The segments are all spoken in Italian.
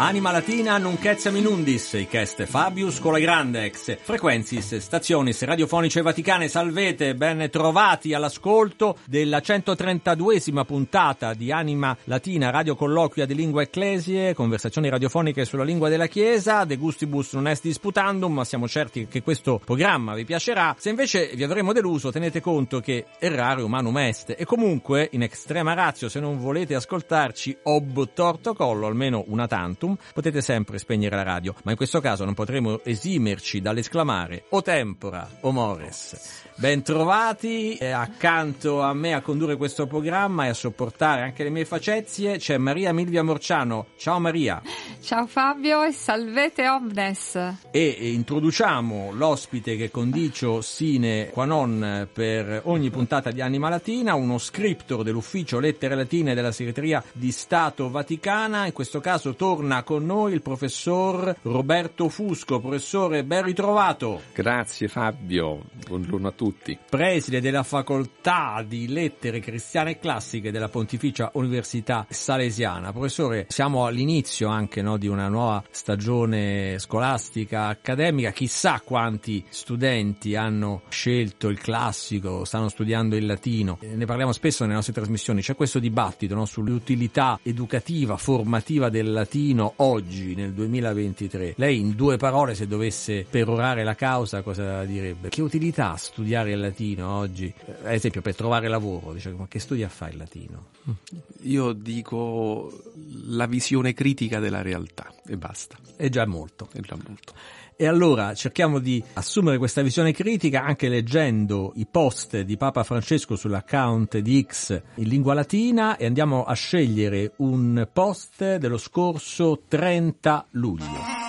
Anima Latina nunchezia minundis, icheste Fabius con grandex, frequenzis, stationis radiofonice vaticane, salvete, ben trovati all'ascolto della 132esima puntata di Anima Latina, radio colloquia di lingua ecclesie, conversazioni radiofoniche sulla lingua della Chiesa, de gustibus non est disputandum, ma siamo certi che questo programma vi piacerà. Se invece vi avremo deluso, tenete conto che errare umanum est, e comunque, in extrema ratio, se non volete ascoltarci ob torto collo, almeno una tantum, potete sempre spegnere la radio, ma in questo caso non potremo esimerci dall'esclamare o tempora o mores. Bentrovati, eh, accanto a me a condurre questo programma e a sopportare anche le mie facezie c'è Maria Milvia Morciano. Ciao Maria. Ciao Fabio e salvete omnes. E introduciamo l'ospite che condicio sine qua non per ogni puntata di Anima Latina, uno scriptor dell'ufficio Lettere Latine della Segreteria di Stato Vaticana. In questo caso torna con noi il professor Roberto Fusco. Professore, ben ritrovato. Grazie Fabio, buongiorno a tutti. Preside della facoltà di lettere cristiane e classiche della Pontificia Università Salesiana. Professore, siamo all'inizio anche no, di una nuova stagione scolastica accademica. Chissà quanti studenti hanno scelto il classico, stanno studiando il latino. Ne parliamo spesso nelle nostre trasmissioni. C'è questo dibattito no, sull'utilità educativa, formativa del latino oggi, nel 2023. Lei, in due parole, se dovesse perorare la causa, cosa direbbe? Che utilità studiare il latino oggi? Ad esempio, per trovare lavoro, dice, ma che studi a fare il latino? Io dico la visione critica della realtà e basta. È già molto. È già molto. E allora cerchiamo di assumere questa visione critica anche leggendo i post di Papa Francesco sull'account di X in lingua latina e andiamo a scegliere un post dello scorso 30 luglio.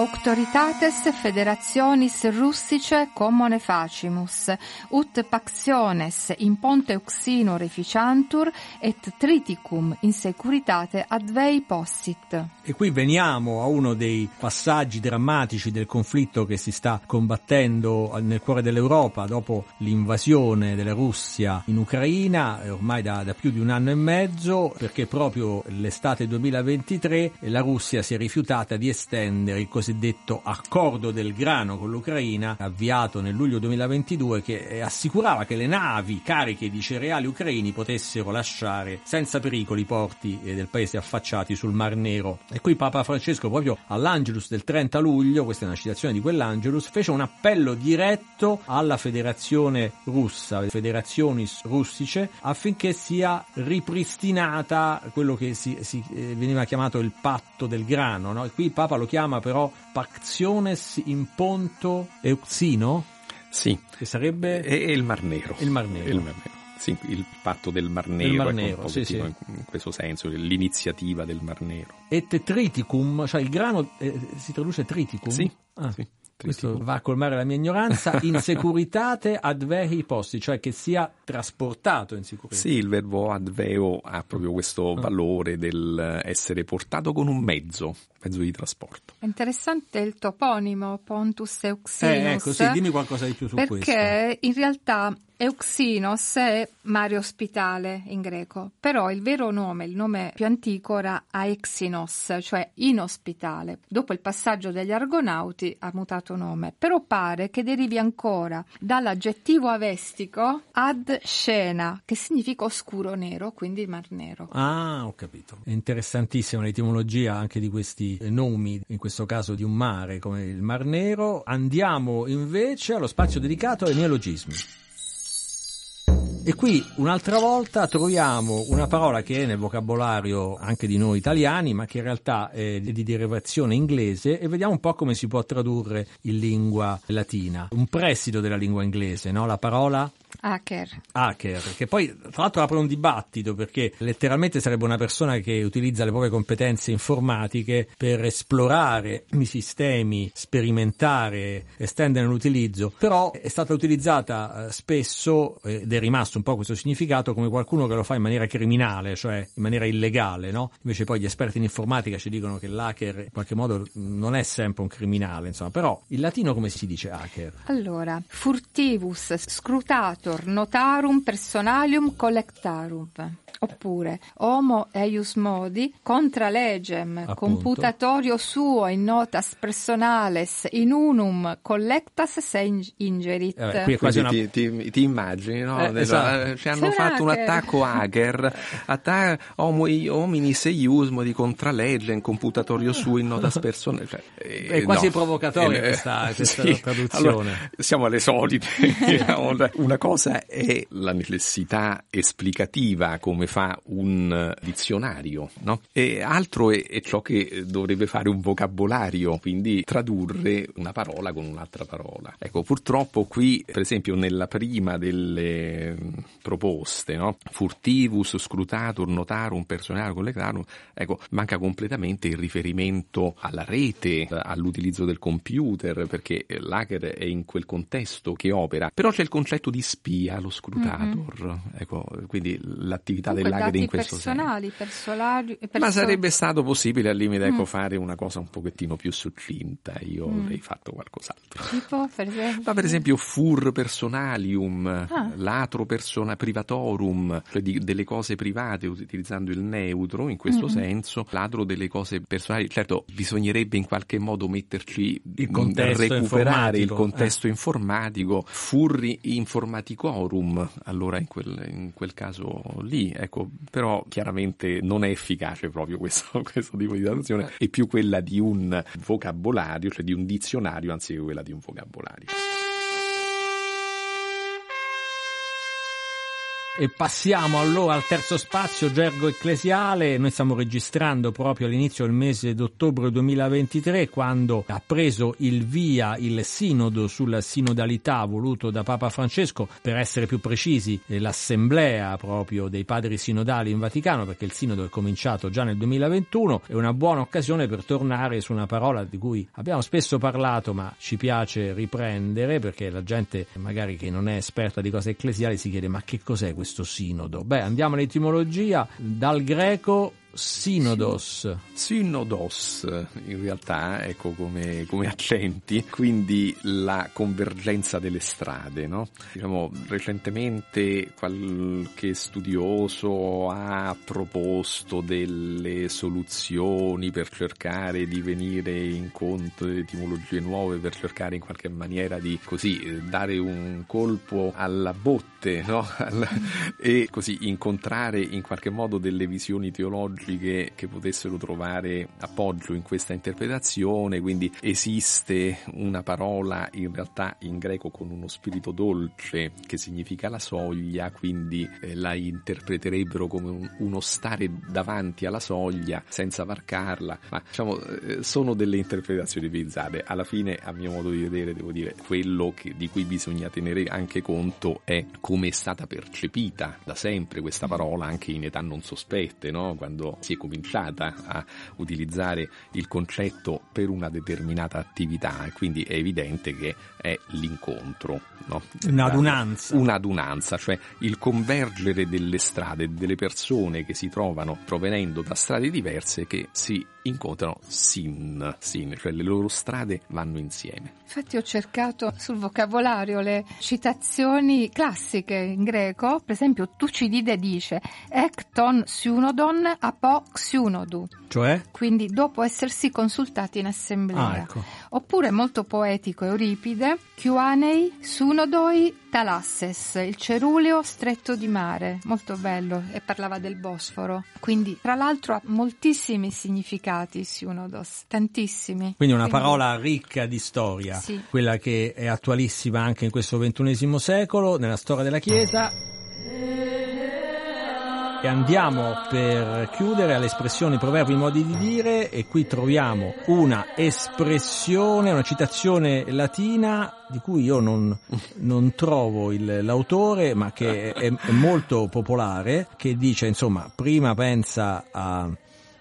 Auctoritates federationis russice commone facimus, ut pactiones in ponte uxino reficiantur et triticum in securitate advei possit. E qui veniamo a uno dei passaggi drammatici del conflitto che si sta combattendo nel cuore dell'Europa dopo l'invasione della Russia in Ucraina, ormai da, da più di un anno e mezzo, perché proprio l'estate 2023 la Russia si è rifiutata di estendere il cosiddetto accordo del grano con l'Ucraina, avviato nel luglio 2022, che assicurava che le navi cariche di cereali ucraini potessero lasciare senza pericoli i porti del paese affacciati sul Mar Nero. E qui Papa Francesco, proprio all'Angelus del 30 luglio, questa è una citazione di quell'Angelus, fece un appello diretto alla federazione russa, le federazioni russiche, affinché sia ripristinata quello che si, si eh, veniva chiamato il patto del grano. No? E qui Papa lo chiama però Pactiones in ponto euxino? Sì. Che sarebbe? È il Mar Nero. Il Mar Nero. Il Mar Nero. Sì, il patto del Mar Nero, Mar Nero, sì, sì. in questo senso, l'iniziativa del Mar Nero. Et triticum, cioè il grano eh, si traduce triticum? Sì, Ah, sì, Questo va a colmare la mia ignoranza. In securitate ad vehi posti, cioè che sia trasportato in sicurezza. Sì, il verbo adveo ha proprio questo Ah. valore del essere portato con un mezzo, mezzo di trasporto. È interessante il toponimo Pontus Euxinus. Eh, ecco, sì, dimmi qualcosa di più su questo. Perché in realtà Euxinos è mare ospitale in greco, però il vero nome, il nome più antico era Aexinos, cioè inospitale. Dopo il passaggio degli argonauti ha mutato nome, però pare che derivi ancora dall'aggettivo avestico ad scena, che significa oscuro nero, quindi mar nero. Ah, ho capito. È interessantissima l'etimologia anche di questi eh, nomi, in questo caso di un mare come il Mar Nero. Andiamo invece allo spazio dedicato ai neologismi. E qui un'altra volta troviamo una parola che è nel vocabolario anche di noi italiani, ma che in realtà è di derivazione inglese e vediamo un po' come si può tradurre in lingua latina. Un prestito della lingua inglese, no? La parola Hacker. Hacker, che poi tra l'altro apre un dibattito perché letteralmente sarebbe una persona che utilizza le proprie competenze informatiche per esplorare i sistemi, sperimentare, estendere l'utilizzo, però è stata utilizzata eh, spesso ed è rimasto un po' questo significato come qualcuno che lo fa in maniera criminale, cioè in maniera illegale, no? Invece poi gli esperti in informatica ci dicono che l'hacker in qualche modo non è sempre un criminale, insomma, però in latino come si dice hacker? Allora, furtivus scrutator notarum personalium collectarum. Oppure homo eius modi contra legem Appunto. computatorio suo in notas personales in unum collectas se in- ingerit. Eh, qui è quasi Quindi una... ti, ti- ti immagini, no? Eh, esatto. Eh, Ci hanno C'è fatto un attacco hacker, atta- homo, hominis eiusmo di contralegge in computatorio su in notas persone. Cioè, eh, È quasi no. provocatoria Eh, questa- questa sì. traduzione. Allora, siamo alle solite. Una cosa è la necessità esplicativa, come fa un eh, dizionario, no? E altro è, è ciò che dovrebbe fare un vocabolario, quindi tradurre una parola con un'altra parola. Ecco, purtroppo qui, per esempio, nella prima delle proposte, no? Furtivus, scrutatur, notarum, personarum, collectarum, ecco, manca completamente il riferimento alla rete, all'utilizzo del computer, perché l'hacker è in quel contesto che opera. Però c'è il concetto di spia, lo scrutator, ecco, quindi l'attività dell'hacker in questo senso. personali, personali, Ma perso- sarebbe stato possibile al limite ecco, Mm. fare una cosa un pochettino più succinta, io Mm. avrei fatto qualcos'altro. tipo, per esempio, Ma per esempio fur personalium, Ah. latro persona privatorum, cioè di- delle cose private utilizzando il neutro in questo Mhm. senso, ladro delle cose personali. Certo, bisognerebbe in qualche modo metterci Il contesto recuperare il informatico, contesto informatico, furri informaticorum, allora in quel, in quel caso lì, ecco, però chiaramente non è efficace proprio questo, questo tipo di traduzione, è più quella di un vocabolario, cioè di un dizionario, anziché quella di un vocabolario. E passiamo allora al terzo spazio, gergo ecclesiale. Noi stiamo registrando proprio all'inizio del mese d'ottobre 2023, quando ha preso il via il sinodo sulla sinodalità voluto da Papa Francesco, per essere più precisi, eh, l'assemblea proprio dei padri sinodali in Vaticano, perché il sinodo è cominciato già nel 2021. È una buona occasione per tornare su una parola di cui abbiamo spesso parlato, ma ci piace riprendere, perché la gente magari che non è esperta di cose ecclesiali si chiede ma che cos'è questo sinodo? Beh, andiamo all'etimologia, dal greco sinodos. Synodos in realtà, ecco come, come accenti, quindi la convergenza delle strade, no? Diciamo, recentemente qualche studioso ha proposto delle soluzioni per cercare di venire incontro di etimologie nuove, per cercare in qualche maniera di così dare un colpo alla botte, no? E così incontrare in qualche modo delle visioni teologiche che potessero trovare appoggio in questa interpretazione, quindi esiste una parola in realtà in greco con uno spirito dolce che significa la soglia, quindi eh, la interpreterebbero come un- uno stare davanti alla soglia senza varcarla, ma diciamo eh, sono delle interpretazioni bizzarre. Alla fine, a mio modo di vedere, devo dire, quello che- di cui bisogna tenere anche conto è come è stata percepita da sempre questa parola anche in età non sospette, no? quando si è cominciata a utilizzare il concetto per una determinata attività e quindi è evidente che è l'incontro. No? Un'adunanza. Un'adunanza, cioè il convergere delle strade, delle persone che si trovano provenendo da strade diverse che si incontrano sin, sin, cioè le loro strade vanno insieme. Infatti ho cercato sul vocabolario le citazioni classiche in greco, per esempio Tucidide dice Ecton synodon apo xynodu, Cioè? quindi dopo essersi consultati in assemblea. Ah, ecco. Oppure molto poetico Euripide, Chiuanei sunodoi talasses, il ceruleo stretto di mare, molto bello, e parlava del Bosforo. Quindi, tra l'altro, ha moltissimi significati Synodos, tantissimi. Quindi una Quindi- parola ricca di storia, Sì. quella che è attualissima anche in questo ventunesimo secolo, nella storia della Chiesa. E andiamo per chiudere alle espressioni, proverbi, modi di dire. E qui troviamo una espressione, una citazione latina di cui io non, non trovo il, l'autore ma che è, è molto popolare che dice insomma prima pensa a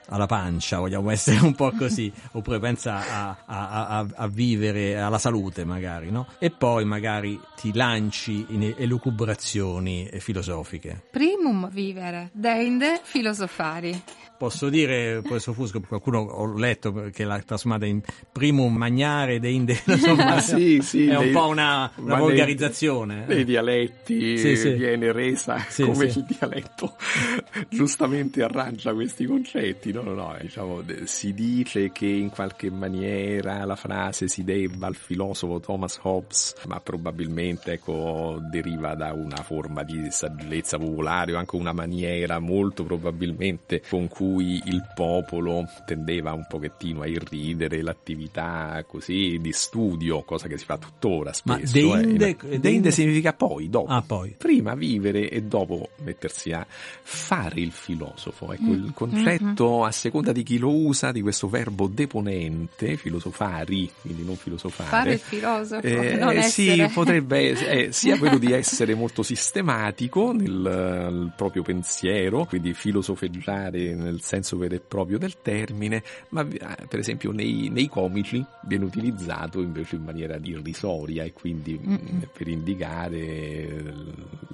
alla pancia, vogliamo essere un po' così, oppure pensa a, a, a, a, vivere, alla salute magari, no? E poi magari ti lanci in elucubrazioni filosofiche. Primum vivere, deinde filosofari. Posso dire, professor Fusco, qualcuno ho letto che l'ha trasformata in primum magnare deinde, insomma, ah, sì, sì, è un po' una, una volgarizzazione. Nei, nei dialetti sì, sì. viene resa come il dialetto giustamente arrangia questi concetti, no, no, no, diciamo, si dice che in qualche maniera la frase si debba al filosofo Thomas Hobbes, ma probabilmente ecco, deriva da una forma di saggezza popolare o anche una maniera molto probabilmente con cui cui il popolo tendeva un pochettino a irridere l'attività così di studio, cosa che si fa tuttora spesso. Ma deinde, eh. deinde significa poi, dopo. Ah, poi. Prima vivere e dopo mettersi a fare il filosofo. Ecco, mm. il concetto mm-hmm. a seconda di chi lo usa di questo verbo deponente, filosofari, quindi non filosofare. Fare il filosofo, eh, non eh, Sì, potrebbe eh, sia quello di essere molto sistematico nel, nel proprio pensiero, quindi filosofeggiare nel nel senso vero e proprio del termine, ma eh, per esempio nei, nei comici viene utilizzato invece in maniera irrisoria e quindi Mm-mm. per indicare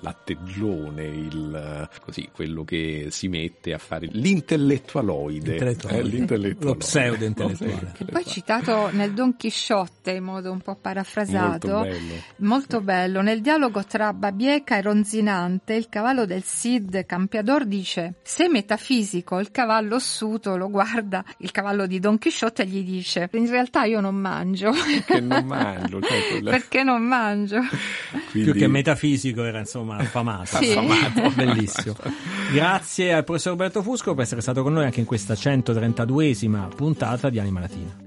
l'atteggione, il, così, quello che si mette a fare l'intellettualoide, intellettuale. Eh, l'intellettualoide. lo pseudo intellettuale. E poi citato nel Don Chisciotte in modo un po' parafrasato, molto bello, molto bello. nel dialogo tra Babieca e Ronzinante, il cavallo del Cid Campiador dice se metafisico il cavallo ossuto lo guarda, il cavallo di Don Chisciotte e gli dice in realtà io non mangio. Perché non mangio. Cioè, Perché non mangio. Quindi... Più che metafisico era insomma affamato. Sì. affamato. Bellissimo. Grazie al professor Roberto Fusco per essere stato con noi anche in questa 132esima puntata di Anima Latina.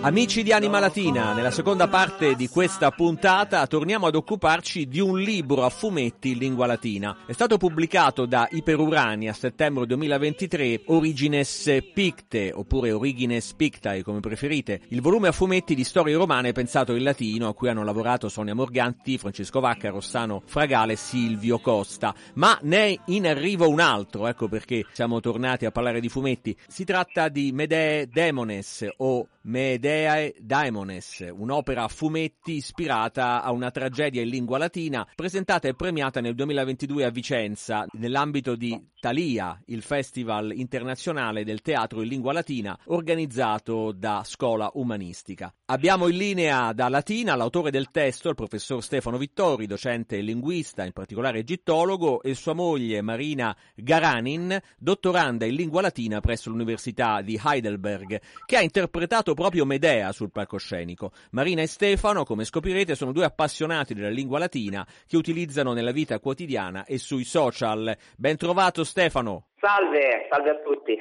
Amici di Anima Latina, nella seconda parte di questa puntata torniamo ad occuparci di un libro a fumetti in lingua latina. È stato pubblicato da Iperurani a settembre 2023, Origines Picte, oppure Origines Pictae come preferite, il volume a fumetti di storie romane pensato in latino a cui hanno lavorato Sonia Morganti, Francesco Vacca, Rossano Fragale e Silvio Costa. Ma ne è in arrivo un altro, ecco perché siamo tornati a parlare di fumetti. Si tratta di Medee Demones o Medeae Daemones, un'opera a fumetti ispirata a una tragedia in lingua latina presentata e premiata nel 2022 a Vicenza nell'ambito di Thalia, il festival internazionale del teatro in lingua latina organizzato da Scola Umanistica. Abbiamo in linea da Latina l'autore del testo, il professor Stefano Vittori, docente e linguista, in particolare egittologo, e sua moglie Marina Garanin, dottoranda in lingua latina presso l'Università di Heidelberg, che ha interpretato proprio Medea sul palcoscenico. Marina e Stefano, come scoprirete, sono due appassionati della lingua latina che utilizzano nella vita quotidiana e sui social. Ben trovato Stefano. Salve, salve a tutti.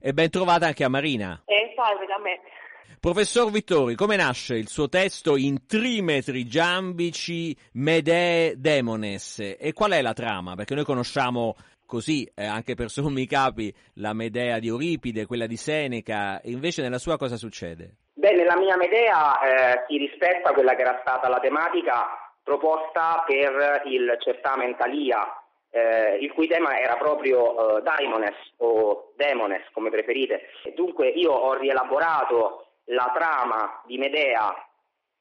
E ben trovata anche a Marina. Eh, salve da me. Professor Vittori, come nasce il suo testo in trimetri giambici Medee Demones e qual è la trama? Perché noi conosciamo così, eh, anche per sommi capi, la Medea di Euripide, quella di Seneca, invece nella sua cosa succede? Beh, nella mia Medea eh, si rispetta quella che era stata la tematica proposta per il certamen Thalia, eh, il cui tema era proprio eh, Daimones o Demones, come preferite. Dunque io ho rielaborato la trama di Medea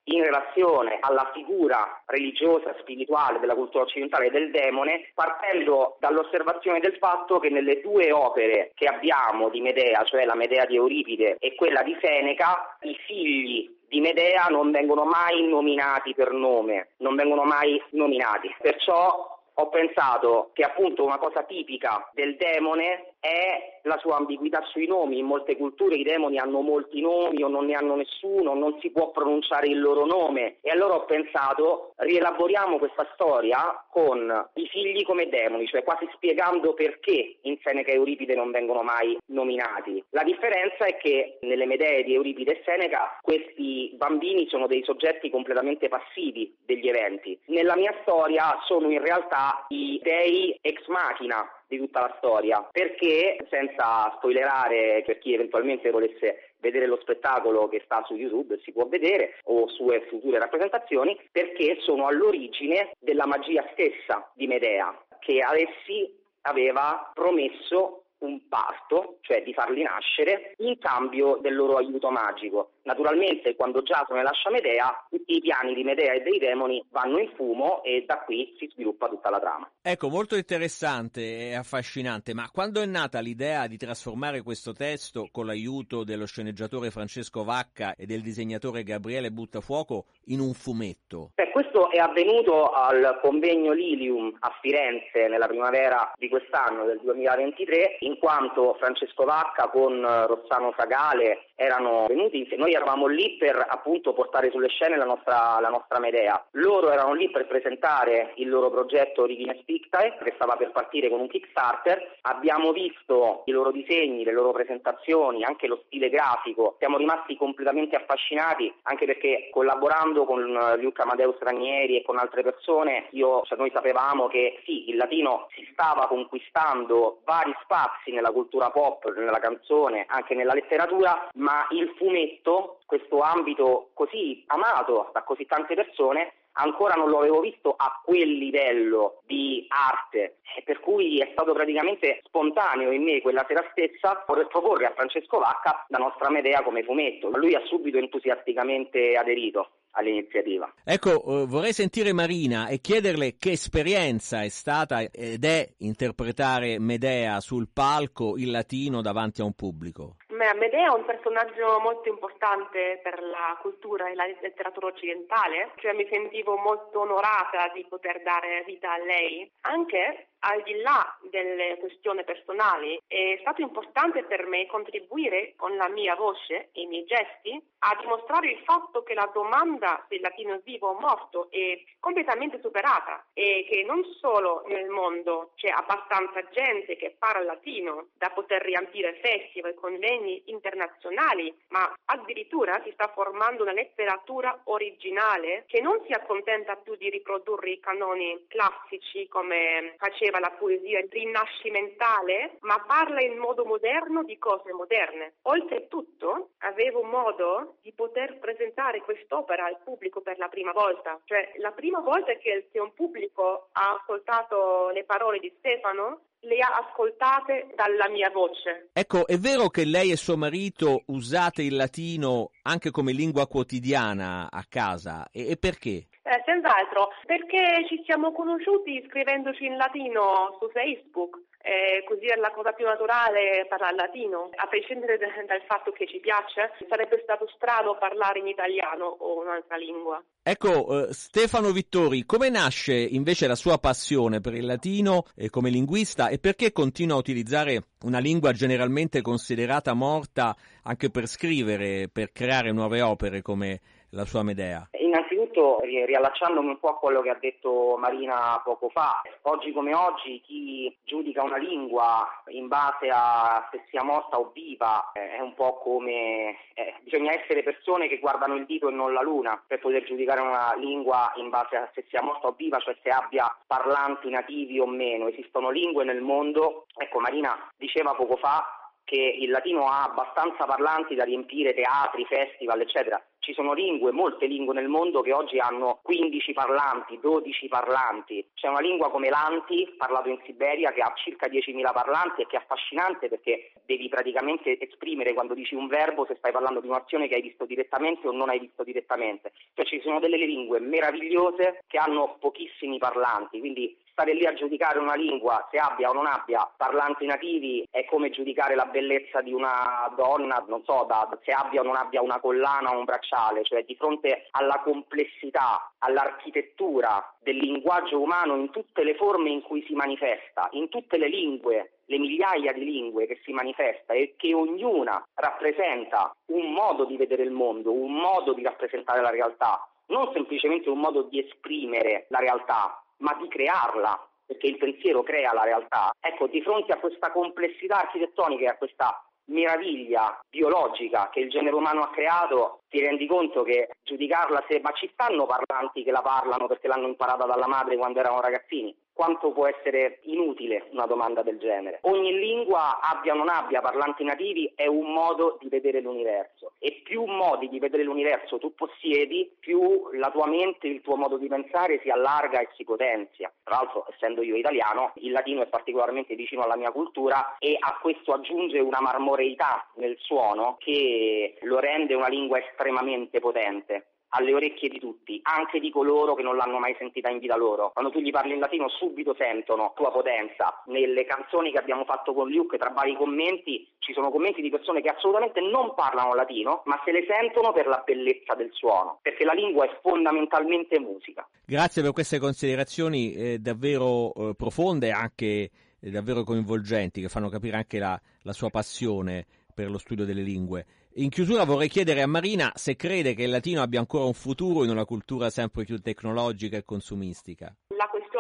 in relazione alla figura religiosa, spirituale della cultura occidentale del demone, partendo dall'osservazione del fatto che nelle due opere che abbiamo di Medea, cioè la Medea di Euripide e quella di Seneca, i figli di Medea non vengono mai nominati per nome, non vengono mai nominati. Perciò ho pensato che appunto una cosa tipica del demone è la sua ambiguità sui nomi. In molte culture i demoni hanno molti nomi o non ne hanno nessuno, non si può pronunciare il loro nome. E allora ho pensato, rielaboriamo questa storia con i figli come demoni, cioè quasi spiegando perché in Seneca e Euripide non vengono mai nominati. La differenza è che nelle Medee di Euripide e Seneca questi bambini sono dei soggetti completamente passivi degli eventi. Nella mia storia sono in realtà i dei ex machina di tutta la storia, perché senza spoilerare per chi eventualmente volesse vedere lo spettacolo che sta su YouTube, si può vedere, o sue future rappresentazioni, perché sono all'origine della magia stessa di Medea, che ad essi aveva promesso un parto, cioè di farli nascere, in cambio del loro aiuto magico. Naturalmente quando Giasone lascia Medea, tutti i piani di Medea e dei demoni vanno in fumo e da qui si sviluppa tutta la trama. Ecco, molto interessante e affascinante, ma quando è nata l'idea di trasformare questo testo con l'aiuto dello sceneggiatore Francesco Vacca e del disegnatore Gabriele Buttafuoco in un fumetto? Beh, questo è avvenuto al convegno Lilium a Firenze nella primavera di quest'anno, del 2023, in quanto Francesco Vacca con Rossano Sagale erano venuti. Noi eravamo lì per appunto portare sulle scene la nostra, la nostra Medea. Loro erano lì per presentare il loro progetto Origine Spictae, che stava per partire con un Kickstarter. Abbiamo visto i loro disegni, le loro presentazioni, anche lo stile grafico. Siamo rimasti completamente affascinati, anche perché collaborando con Luca Amadeus Ranieri e con altre persone, io, cioè noi sapevamo che sì, il latino si stava conquistando vari spazi nella cultura pop, nella canzone, anche nella letteratura, ma il fumetto, questo ambito così amato da così tante persone, ancora non lo avevo visto a quel livello di arte, per cui è stato praticamente spontaneo in me quella sera stessa proporre a Francesco Vacca la nostra Medea come fumetto. Lui ha subito entusiasticamente aderito all'iniziativa. Ecco, eh, vorrei sentire Marina e chiederle che esperienza è stata ed è interpretare Medea sul palco in latino davanti a un pubblico. Medea è un personaggio molto importante per la cultura e la letteratura occidentale, cioè mi sentivo molto onorata di poter dare vita a lei, anche al di là delle questioni personali, è stato importante per me contribuire con la mia voce e i miei gesti a dimostrare il fatto che la domanda del latino vivo o morto è completamente superata e che non solo nel mondo c'è abbastanza gente che parla latino da poter riempire festival e convegni internazionali, ma addirittura si sta formando una letteratura originale che non si accontenta più di riprodurre i canoni classici come faceva scriveva la poesia rinascimentale, ma parla in modo moderno di cose moderne. Oltretutto, avevo modo di poter presentare quest'opera al pubblico per la prima volta, cioè la prima volta che, un pubblico ha ascoltato le parole di Stefano le ha ascoltate dalla mia voce. Ecco, è vero che lei e suo marito usate il latino anche come lingua quotidiana a casa e, e perché? Eh, senz'altro, perché ci siamo conosciuti scrivendoci in latino su Facebook. Eh, così è la cosa più naturale parlare latino, a prescindere da, dal fatto che ci piace, sarebbe stato strano parlare in italiano o un'altra lingua. Ecco, eh, Stefano Vittori, come nasce invece la sua passione per il latino eh, come linguista e perché continua a utilizzare una lingua generalmente considerata morta anche per scrivere, per creare nuove opere come la sua Medea? Innanzitutto, riallacciandomi un po' a quello che ha detto Marina poco fa, oggi come oggi chi giudica una lingua in base a se sia morta o viva eh, è un po' come eh, bisogna essere persone che guardano il dito e non la luna per poter giudicare una lingua in base a se sia morta o viva, cioè se abbia parlanti nativi o meno. Esistono lingue nel mondo, ecco Marina diceva poco fa che il latino ha abbastanza parlanti da riempire teatri, festival, eccetera. Ci sono lingue, molte lingue nel mondo che oggi hanno 15 parlanti, 12 parlanti. C'è una lingua come l'anti, parlato in Siberia, che ha circa 10.000 parlanti e che è affascinante perché devi praticamente esprimere quando dici un verbo se stai parlando di un'azione che hai visto direttamente o non hai visto direttamente. Cioè ci sono delle lingue meravigliose che hanno pochissimi parlanti, quindi stare lì a giudicare una lingua, se abbia o non abbia parlanti nativi, è come giudicare la bellezza di una donna, non so, da, se abbia o non abbia una collana o un bracciale, cioè di fronte alla complessità, all'architettura del linguaggio umano in tutte le forme in cui si manifesta, in tutte le lingue, le migliaia di lingue che si manifesta e che ognuna rappresenta un modo di vedere il mondo, un modo di rappresentare la realtà, non semplicemente un modo di esprimere la realtà, ma di crearla, perché il pensiero crea la realtà. Ecco, di fronte a questa complessità architettonica e a questa meraviglia biologica che il genere umano ha creato, ti rendi conto che giudicarla se ma ci stanno parlanti che la parlano perché l'hanno imparata dalla madre quando erano ragazzini? Quanto può essere inutile una domanda del genere. Ogni lingua, abbia o non abbia parlanti nativi, è un modo di vedere l'universo e più modi di vedere l'universo tu possiedi, più la tua mente, il tuo modo di pensare si allarga e si potenzia. Tra l'altro, essendo io italiano, il latino è particolarmente vicino alla mia cultura e a questo aggiunge una marmoreità nel suono che lo rende una lingua estremamente potente alle orecchie di tutti, anche di coloro che non l'hanno mai sentita in vita loro. Quando tu gli parli in latino subito sentono tua potenza. Nelle canzoni che abbiamo fatto con Luke, tra vari commenti, ci sono commenti di persone che assolutamente non parlano latino, ma se le sentono per la bellezza del suono, perché la lingua è fondamentalmente musica. Grazie per queste considerazioni eh, davvero eh, profonde e anche eh, davvero coinvolgenti, che fanno capire anche la, la sua passione per lo studio delle lingue. In chiusura vorrei chiedere a Marina se crede che il latino abbia ancora un futuro in una cultura sempre più tecnologica e consumistica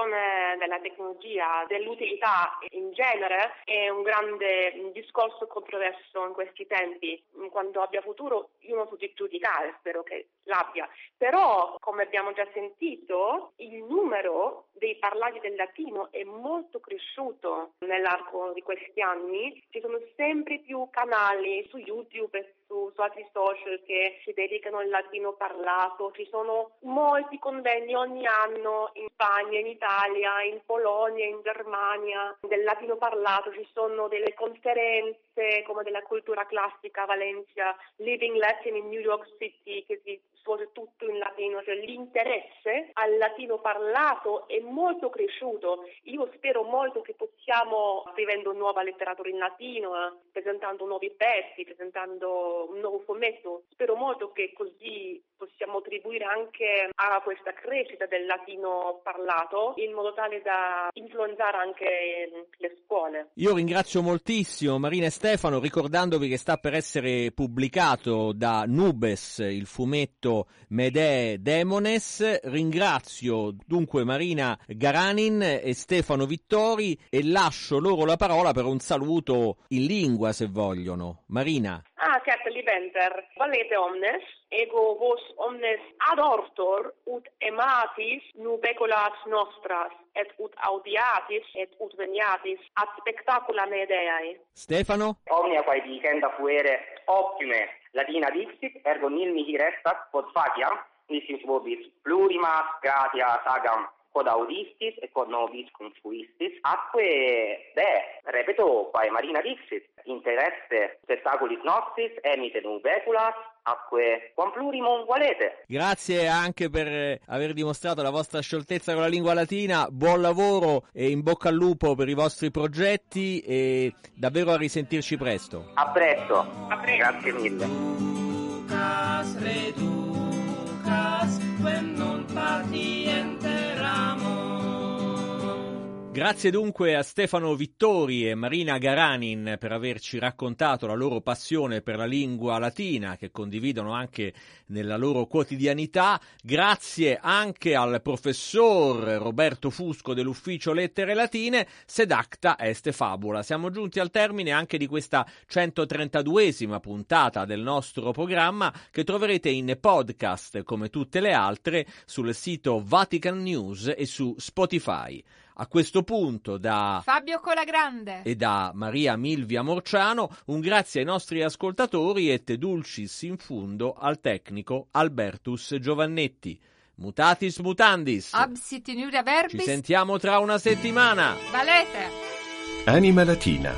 questione della tecnologia, dell'utilità in genere è un grande discorso controverso in questi tempi. Quando abbia futuro io non so di giudicare, spero che l'abbia. Però, come abbiamo già sentito, il numero dei parlati del latino è molto cresciuto nell'arco di questi anni. Ci sono sempre più canali su YouTube su, su altri social che si dedicano al latino parlato. Ci sono molti convegni ogni anno in Spagna, in Italia, in Polonia, in Germania, del latino parlato, ci sono delle conferenze come della cultura classica a Valencia, Living Latin in New York City che si svolge tutto in latino, cioè l'interesse al latino parlato è molto cresciuto. Io spero molto che possiamo, scrivendo nuova letteratura in latino, eh, presentando nuovi pezzi, presentando un nuovo fumetto, spero molto che così possiamo attribuire anche a questa crescita del latino parlato in modo tale da influenzare anche le scuole. Io ringrazio moltissimo Marina e Stefano ricordandovi che sta per essere pubblicato da Nubes il fumetto Medee Demones. Ringrazio dunque Marina Garanin e Stefano Vittori e lascio loro la parola per un saluto in lingua se vogliono. Marina. Ah, certe libenter, valete omnes, ego vos omnes adortor, ut ematis nubeculas nostras, et ut audiatis, et ut veniatis, ad spectacula medeae. Stefano? Omnia quae dicenda fuere optime, latina dixit, ergo nil mihi restat, pod faciam, nisi vobis plurimas gratia sagam quod audistis et quod nobis confuistis, atque, de, repeto, quae marina dixit, interesse testaculis nostris, emite nubeculas, acque quam plurimum valete. Grazie anche per aver dimostrato la vostra scioltezza con la lingua latina, buon lavoro e in bocca al lupo per i vostri progetti e davvero a risentirci presto. A presto, A presto. grazie mille. Lucas, reducas, quem non patienteramo. Grazie dunque a Stefano Vittori e Marina Garanin per averci raccontato la loro passione per la lingua latina che condividono anche nella loro quotidianità. Grazie anche al professor Roberto Fusco dell'ufficio Lettere Latine, sed acta est fabula. Siamo giunti al termine anche di questa 132esima puntata del nostro programma che troverete in podcast come tutte le altre sul sito Vatican News e su Spotify. A questo punto da Fabio Colagrande e da Maria Milvia Morciano un grazie ai nostri ascoltatori e te dulcis in fundo al tecnico Albertus Giovannetti. Mutatis mutandis. Absit in iuria verbis Ci sentiamo tra una settimana. Valete Anima Latina.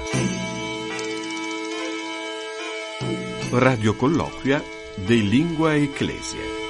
Radio colloquia de Lingua Ecclesia.